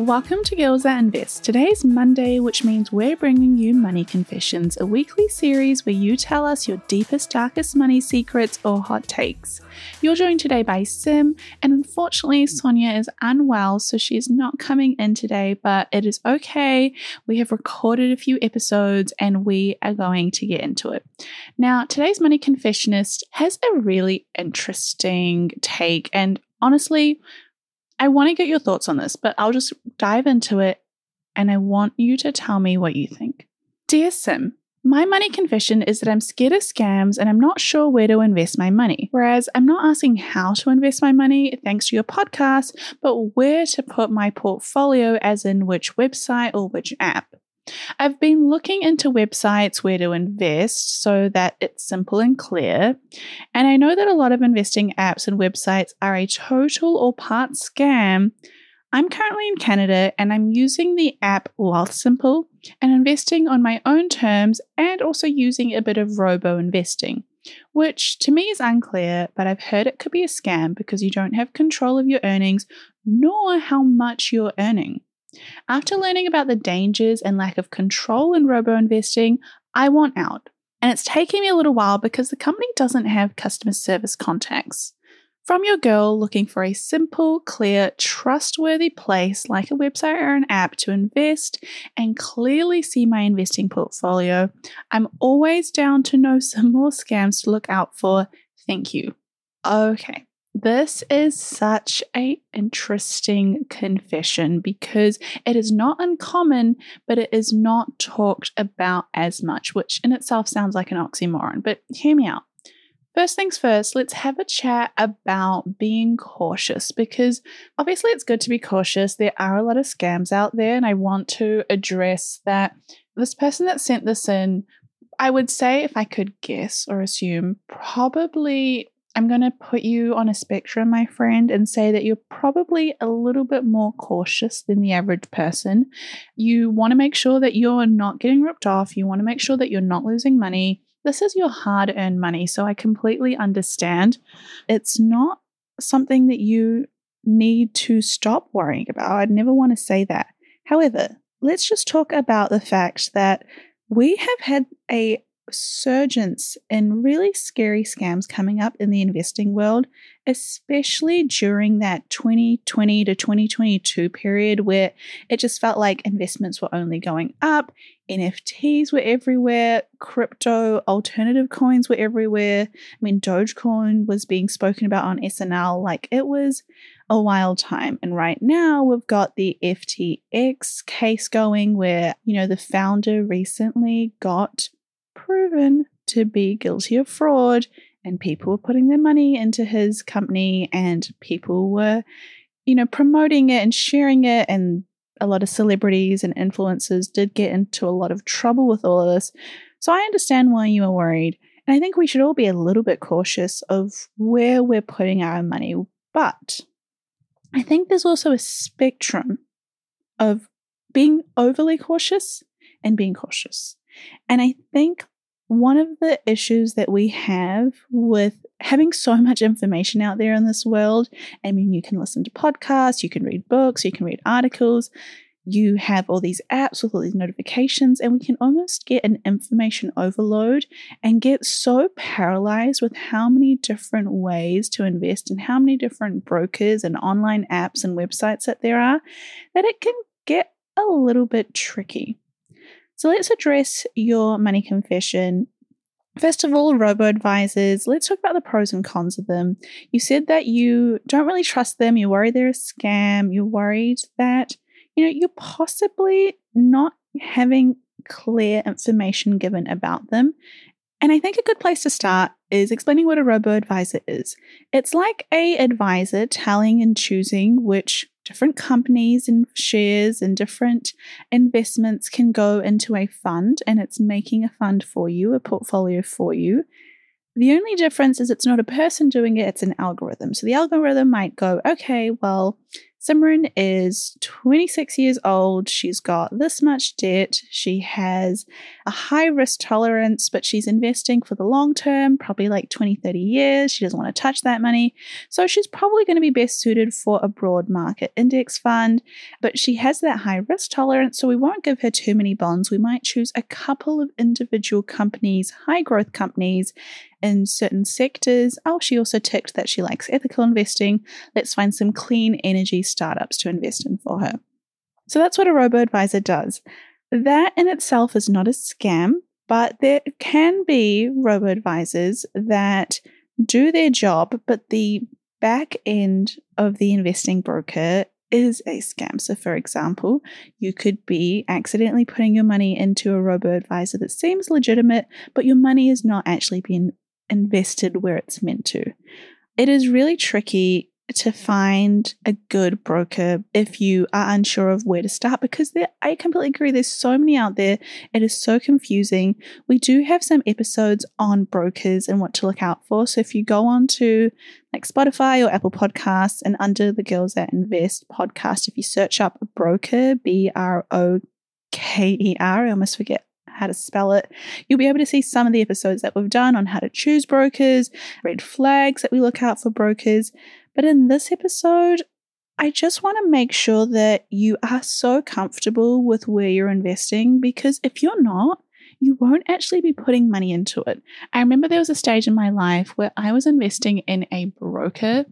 Welcome to Girls That Invest. Today's Monday, which means we're bringing you Money Confessions, a weekly series where you tell us your deepest, darkest money secrets or hot takes. You're joined today by Sim, and unfortunately, Sonya is unwell, so she's not coming in today, but it is okay. We have recorded a few episodes and we are going to get into it. Now, today's Money Confessionist has a really interesting take, and honestly, I want to get your thoughts on this, but I'll just dive into it and I want you to tell me what you think. Dear Sim, my money confession is that I'm scared of scams and I'm not sure where to invest my money. Whereas I'm not asking how to invest my money thanks to your podcast, but where to put my portfolio, as in which website or which app. I've been looking into websites where to invest so that it's simple and clear. And I know that a lot of investing apps and websites are a total or part scam. I'm currently in Canada and I'm using the app Wealthsimple and investing on my own terms and also using a bit of robo investing, which to me is unclear, but I've heard it could be a scam because you don't have control of your earnings nor how much you're earning. After learning about the dangers and lack of control in robo investing, I want out. And it's taking me a little while because the company doesn't have customer service contacts. From your girl looking for a simple, clear, trustworthy place like a website or an app to invest and clearly see my investing portfolio, I'm always down to know some more scams to look out for. Thank you. Okay. This is such a interesting confession because it is not uncommon, but it is not talked about as much, which in itself sounds like an oxymoron. But hear me out. First things first, let's have a chat about being cautious because obviously it's good to be cautious. There are a lot of scams out there, and I want to address that. This person that sent this in, I would say, if I could guess or assume, probably I'm going to put you on a spectrum, my friend, and say that you're probably a little bit more cautious than the average person. You want to make sure that you're not getting ripped off. You want to make sure that you're not losing money. This is your hard earned money. So I completely understand. It's not something that you need to stop worrying about. I'd never want to say that. However, let's just talk about the fact that we have had a surgence in really scary scams coming up in the investing world, especially during that 2020 to 2022 period where it just felt like investments were only going up, NFTs were everywhere, crypto, alternative coins were everywhere. I mean, Dogecoin was being spoken about on SNL like it was a wild time. And right now we've got the FTX case going where, you know, the founder recently got proven to be guilty of fraud and people were putting their money into his company and people were you know promoting it and sharing it and a lot of celebrities and influencers did get into a lot of trouble with all of this. So i understand why you are worried and i think we should all be a little bit cautious of where we're putting our money but i think there's also a spectrum of being overly cautious and being cautious. And I think one of the issues that we have with having so much information out there in this world, I mean, you can listen to podcasts, you can read books, you can read articles. you have all these apps with all these notifications, and we can almost get an information overload and get so paralyzed with how many different ways to invest and how many different brokers and online apps and websites that there are that it can get a little bit tricky. So let's address your money confession First of all, robo advisors, let's talk about the pros and cons of them. You said that you don't really trust them, you're worried they're a scam, you're worried that you know, you're possibly not having clear information given about them. And I think a good place to start is explaining what a robo advisor is. It's like a advisor telling and choosing which different companies and shares and different investments can go into a fund and it's making a fund for you, a portfolio for you. The only difference is it's not a person doing it, it's an algorithm. So the algorithm might go, okay, well, Simran is 26 years old. She's got this much debt. She has a high risk tolerance, but she's investing for the long term, probably like 20, 30 years. She doesn't want to touch that money. So she's probably going to be best suited for a broad market index fund, but she has that high risk tolerance. So we won't give her too many bonds. We might choose a couple of individual companies, high growth companies, in certain sectors. Oh, she also ticked that she likes ethical investing. Let's find some clean energy startups to invest in for her. So that's what a robo advisor does. That in itself is not a scam, but there can be robo advisors that do their job, but the back end of the investing broker is a scam. So, for example, you could be accidentally putting your money into a robo advisor that seems legitimate, but your money is not actually being invested where it's meant to. It is really tricky to find a good broker if you are unsure of where to start because there, I completely agree there's so many out there. It is so confusing. We do have some episodes on brokers and what to look out for. So if you go on to like Spotify or Apple Podcasts and under the Girls That Invest podcast if you search up broker B R O K E R I almost forget how to spell it. You'll be able to see some of the episodes that we've done on how to choose brokers, red flags that we look out for brokers. But in this episode, I just want to make sure that you are so comfortable with where you're investing because if you're not, you won't actually be putting money into it. I remember there was a stage in my life where I was investing in a broker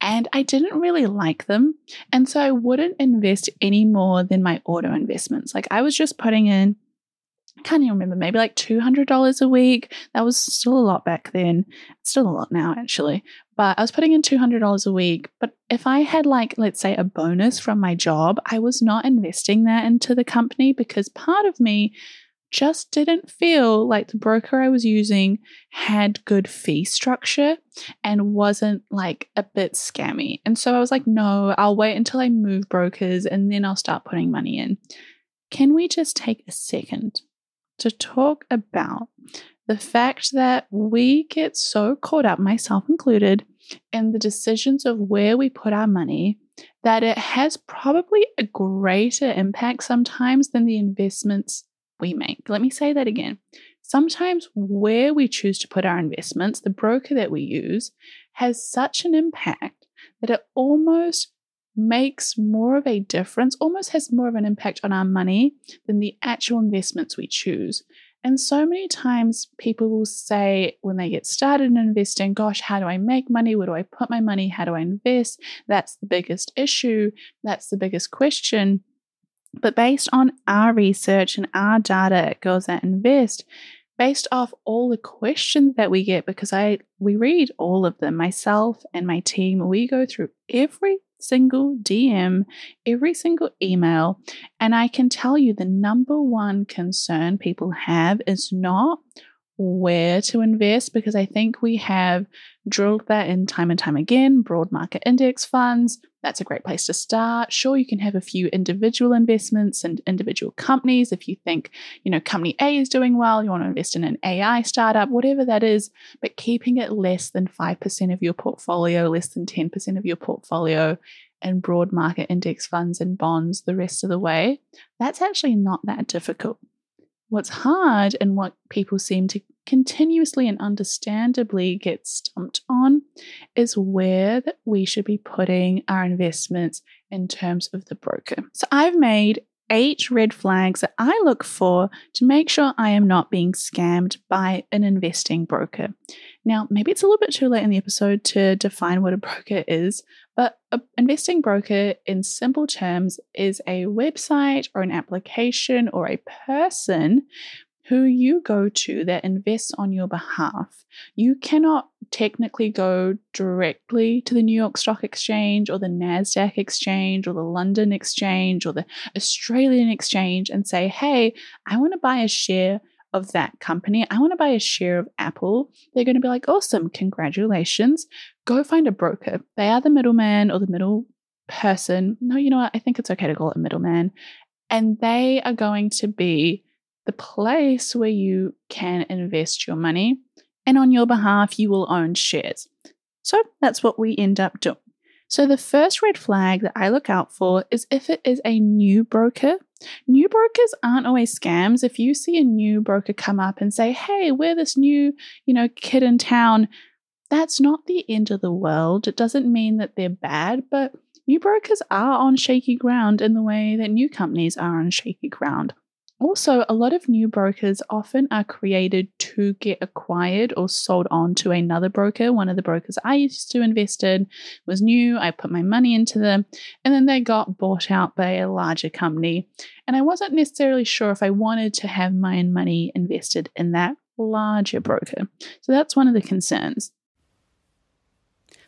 and I didn't really like them. And so I wouldn't invest any more than my auto investments. Like I was just putting in I can't even remember, maybe like $200 a week. That was still a lot back then. It's still a lot now, actually. But I was putting in $200 a week. But if I had, like, let's say a bonus from my job, I was not investing that into the company because part of me just didn't feel like the broker I was using had good fee structure and wasn't like a bit scammy. And so I was like, no, I'll wait until I move brokers and then I'll start putting money in. Can we just take a second to talk about the fact that we get so caught up, myself included, in the decisions of where we put our money that it has probably a greater impact sometimes than the investments we make. Let me say that again. Sometimes where we choose to put our investments, the broker that we use, has such an impact that it almost makes more of a difference, almost has more of an impact on our money than the actual investments we choose. And so many times people will say when they get started in investing, gosh, how do I make money? Where do I put my money? How do I invest? That's the biggest issue. That's the biggest question. But based on our research and our data at Girls That Invest, based off all the questions that we get, because I we read all of them, myself and my team, we go through every single DM, every single email. And I can tell you the number one concern people have is not where to invest because I think we have drilled that in time and time again. Broad market index funds, that's a great place to start. Sure, you can have a few individual investments and individual companies if you think, you know, company A is doing well, you want to invest in an AI startup, whatever that is, but keeping it less than 5% of your portfolio, less than 10% of your portfolio and broad market index funds and bonds the rest of the way, that's actually not that difficult. What's hard and what people seem to continuously and understandably get stumped on is where that we should be putting our investments in terms of the broker. So I've made eight red flags that I look for to make sure I am not being scammed by an investing broker. Now, maybe it's a little bit too late in the episode to define what a broker is, an investing broker, in simple terms, is a website or an application or a person who you go to that invests on your behalf. You cannot technically go directly to the New York Stock Exchange or the NASDAQ Exchange or the London Exchange or the Australian Exchange and say, hey, I want to buy a share of that company. I want to buy a share of Apple. They're going to be like, awesome, congratulations. Go find a broker. They are the middleman or the middle person. No, you know what? I think it's okay to call it a middleman. And they are going to be the place where you can invest your money. And on your behalf, you will own shares. So that's what we end up doing. So, the first red flag that I look out for is if it is a new broker. New brokers aren't always scams. If you see a new broker come up and say, hey, we're this new, you know, kid in town, that's not the end of the world. It doesn't mean that they're bad, but new brokers are on shaky ground in the way that new companies are on shaky ground. Also, a lot of new brokers often are created to get acquired or sold on to another broker. One of the brokers I used to invest in was new. I put my money into them, and then they got bought out by a larger company. And I wasn't necessarily sure if I wanted to have my money invested in that larger broker. So that's one of the concerns.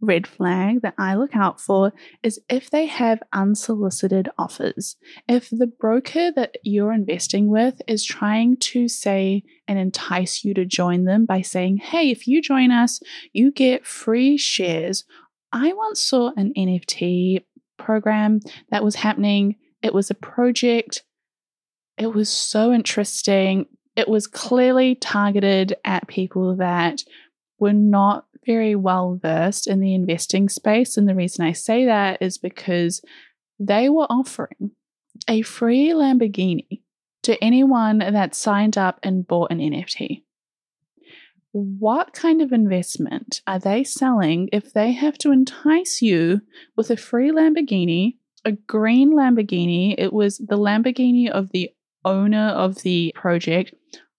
red flag that I look out for is if they have unsolicited offers. If the broker that you're investing with is trying to say and entice you to join them by saying, hey, if you join us, you get free shares. I once saw an NFT program that was happening. It was a project. It was so interesting. It was clearly targeted at people that were not very well versed in the investing space. And the reason I say that is because they were offering a free Lamborghini to anyone that signed up and bought an NFT. What kind of investment are they selling if they have to entice you with a free Lamborghini, a green Lamborghini? It was the Lamborghini of the owner of the project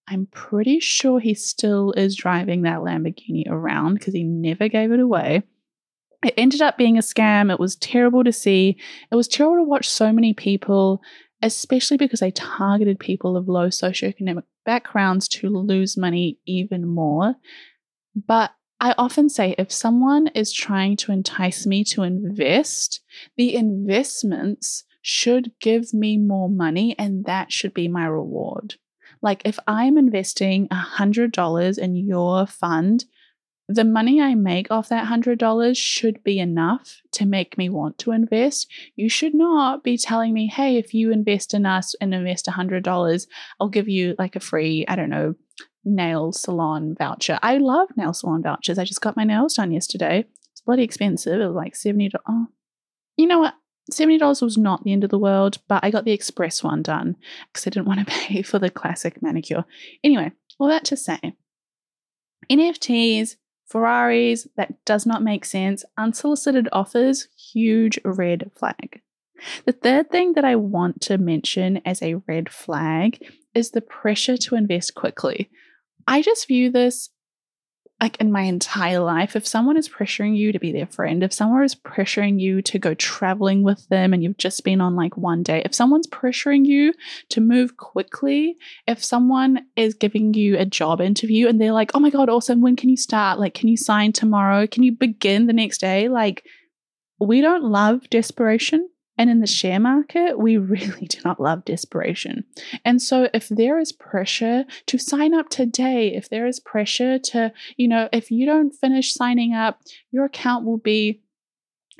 I'm pretty sure he still is driving that Lamborghini around because he never gave it away. It ended up being a scam. It was terrible to see. It was terrible to watch so many people, especially because they targeted people of low socioeconomic backgrounds to lose money even more. But I often say if someone is trying to entice me to invest, the investments should give me more money and that should be my reward. Like if I'm investing $100 in your fund, the money I make off that $100 should be enough to make me want to invest. You should not be telling me, hey, if you invest in us and invest $100, I'll give you like a free, I don't know, nail salon voucher. I love nail salon vouchers. I just got my nails done yesterday. It's bloody expensive. It was like $70. Oh, you know what? $70 was not the end of the world, but I got the express one done because I didn't want to pay for the classic manicure. Anyway, all that to say, NFTs, Ferraris, that does not make sense. Unsolicited offers, huge red flag. The third thing that I want to mention as a red flag is the pressure to invest quickly. I just view this like in my entire life, if someone is pressuring you to be their friend, if someone is pressuring you to go traveling with them and you've just been on like one day, if someone's pressuring you to move quickly, if someone is giving you a job interview and they're like, oh my God, awesome, when can you start? Like, can you sign tomorrow? Can you begin the next day? Like, we don't love desperation. And in the share market, we really do not love desperation. And so, if there is pressure to sign up today, if there is pressure to, you know, if you don't finish signing up, your account will be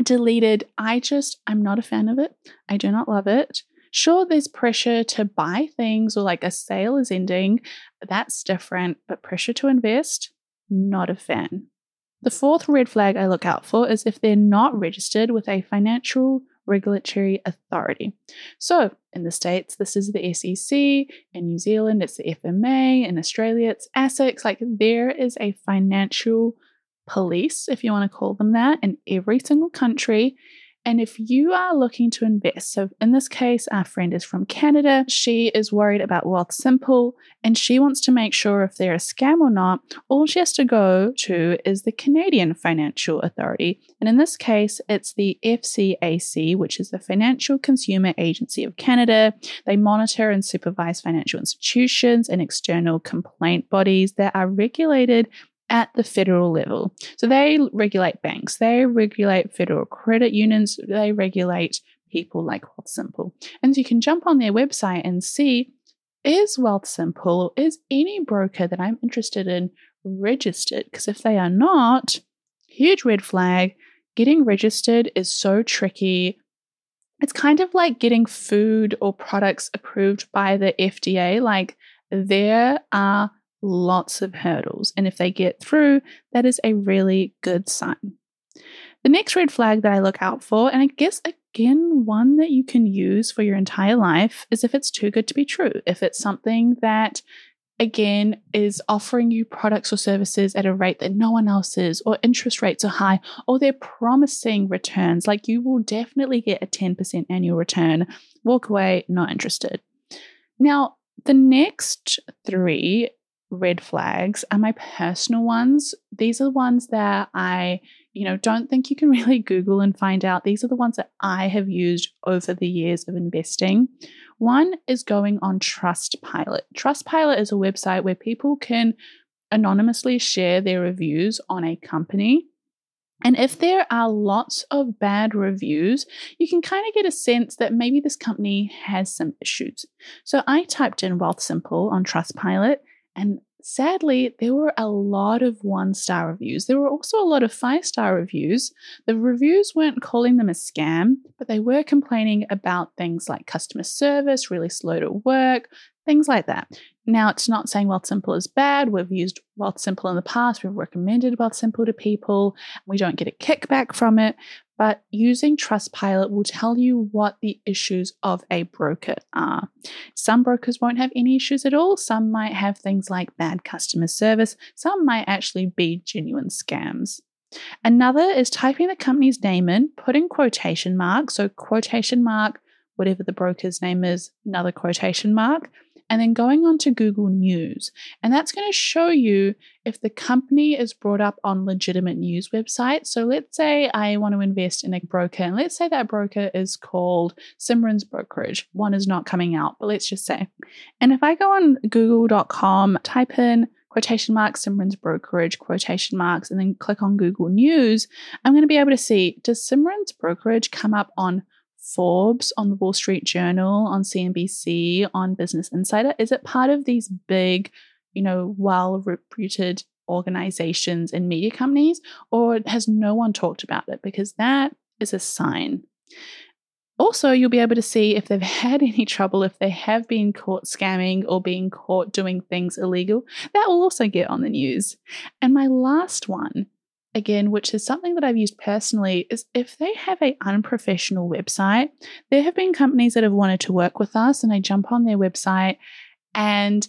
deleted. I just, I'm not a fan of it. I do not love it. Sure, there's pressure to buy things or like a sale is ending. That's different, but pressure to invest, not a fan. The fourth red flag I look out for is if they're not registered with a financial regulatory authority. So, in the States, this is the SEC. In New Zealand, it's the FMA. In Australia, it's ASICS. Like, there is a financial police, if you want to call them that, in every single country. And if you are looking to invest, so in this case, our friend is from Canada, she is worried about Wealthsimple and she wants to make sure if they're a scam or not, all she has to go to is the Canadian Financial Authority. And in this case, it's the FCAC, which is the Financial Consumer Agency of Canada. They monitor and supervise financial institutions and external complaint bodies that are regulated at the federal level. So they regulate banks, they regulate federal credit unions, they regulate people like Wealthsimple. And you can jump on their website and see is Wealthsimple or is any broker that I'm interested in registered? Because if they are not, huge red flag. Getting registered is so tricky. It's kind of like getting food or products approved by the FDA. Like, there are lots of hurdles. And if they get through, that is a really good sign. The next red flag that I look out for, and I guess again, one that you can use for your entire life, is if it's too good to be true. If it's something that, again, is offering you products or services at a rate that no one else is, or interest rates are high, or they're promising returns, like you will definitely get a 10% annual return, walk away, not interested. Now, the next three red flags are my personal ones. These are the ones that I, you know, don't think you can really Google and find out. These are the ones that I have used over the years of investing. One is going on Trustpilot. Trustpilot is a website where people can anonymously share their reviews on a company. And if there are lots of bad reviews, you can kind of get a sense that maybe this company has some issues. So I typed in Wealthsimple on Trustpilot and sadly, there were a lot of one star reviews. There were also a lot of five star reviews. The reviews weren't calling them a scam, but they were complaining about things like customer service, really slow to work, things like that. Now, it's not saying Wealthsimple is bad. We've used Wealthsimple in the past. We've recommended Wealthsimple to people. We don't get a kickback from it, but using Trustpilot will tell you what the issues of a broker are. Some brokers won't have any issues at all. Some might have things like bad customer service. Some might actually be genuine scams. Another is typing the company's name in, putting quotation marks, so quotation mark, whatever the broker's name is, another quotation mark, and then going on to Google News. And that's going to show you if the company is brought up on legitimate news websites. So let's say I want to invest in a broker, and let's say that broker is called Simran's Brokerage. One is not coming out, but let's just say. And if I go on google.com, type in quotation marks, Simran's brokerage, quotation marks, and then click on Google News, I'm going to be able to see does Simran's brokerage come up on Forbes, on the Wall Street Journal, on CNBC, on Business Insider? Is it part of these big, you know, well reputed organizations and media companies, or has no one talked about it? Because that is a sign. Also, you'll be able to see if they've had any trouble, if they have been caught scamming or being caught doing things illegal. That will also get on the news. And my last one again, which is something that I've used personally, is if they have a unprofessional website, there have been companies that have wanted to work with us, and I jump on their website and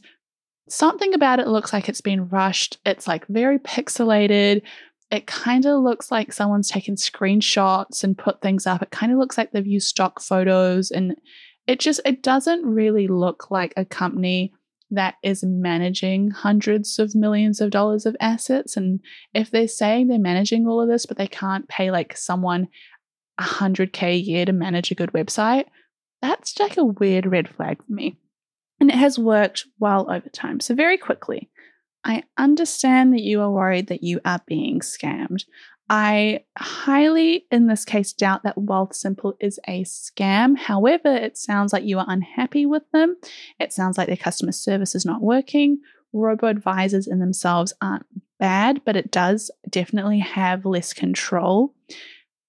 something about it looks like it's been rushed. It's like very pixelated. It kind of looks like someone's taken screenshots and put things up. It kind of looks like they've used stock photos and it just it doesn't really look like a company that is managing hundreds of millions of dollars of assets and if they're saying they're managing all of this but they can't pay like someone 100k a year to manage a good website that's like a weird red flag for me and it has worked well over time. So, very quickly, I understand that you are worried that you are being scammed. I highly, in this case, doubt that Wealthsimple is a scam. However, it sounds like you are unhappy with them. It sounds like their customer service is not working. Robo advisors in themselves aren't bad, but it does definitely have less control.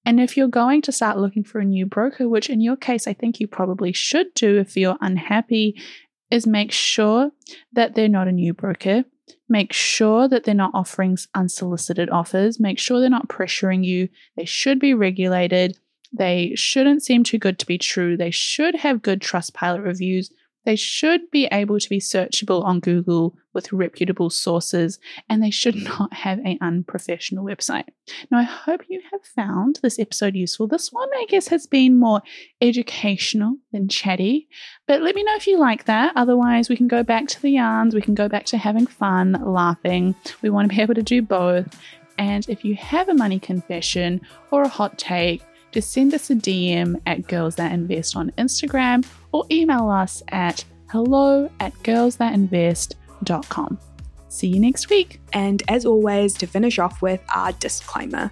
And if you're going to start looking for a new broker, which in your case I think you probably should do if you're unhappy is make sure that they're not a new broker. Make sure that they're not offering unsolicited offers. Make sure they're not pressuring you. They should be regulated. They shouldn't seem too good to be true. They should have good Trustpilot reviews. They should be able to be searchable on Google with reputable sources, and they should not have an unprofessional website. Now, I hope you have found this episode useful. This one, I guess, has been more educational than chatty, but let me know if you like that. Otherwise, we can go back to the yarns, we can go back to having fun, laughing. We want to be able to do both. And if you have a money confession or a hot take, just send us a DM at Girls That Invest on Instagram or email us at hello at girlsthatinvest.com. See you next week. And as always, to finish off with our disclaimer.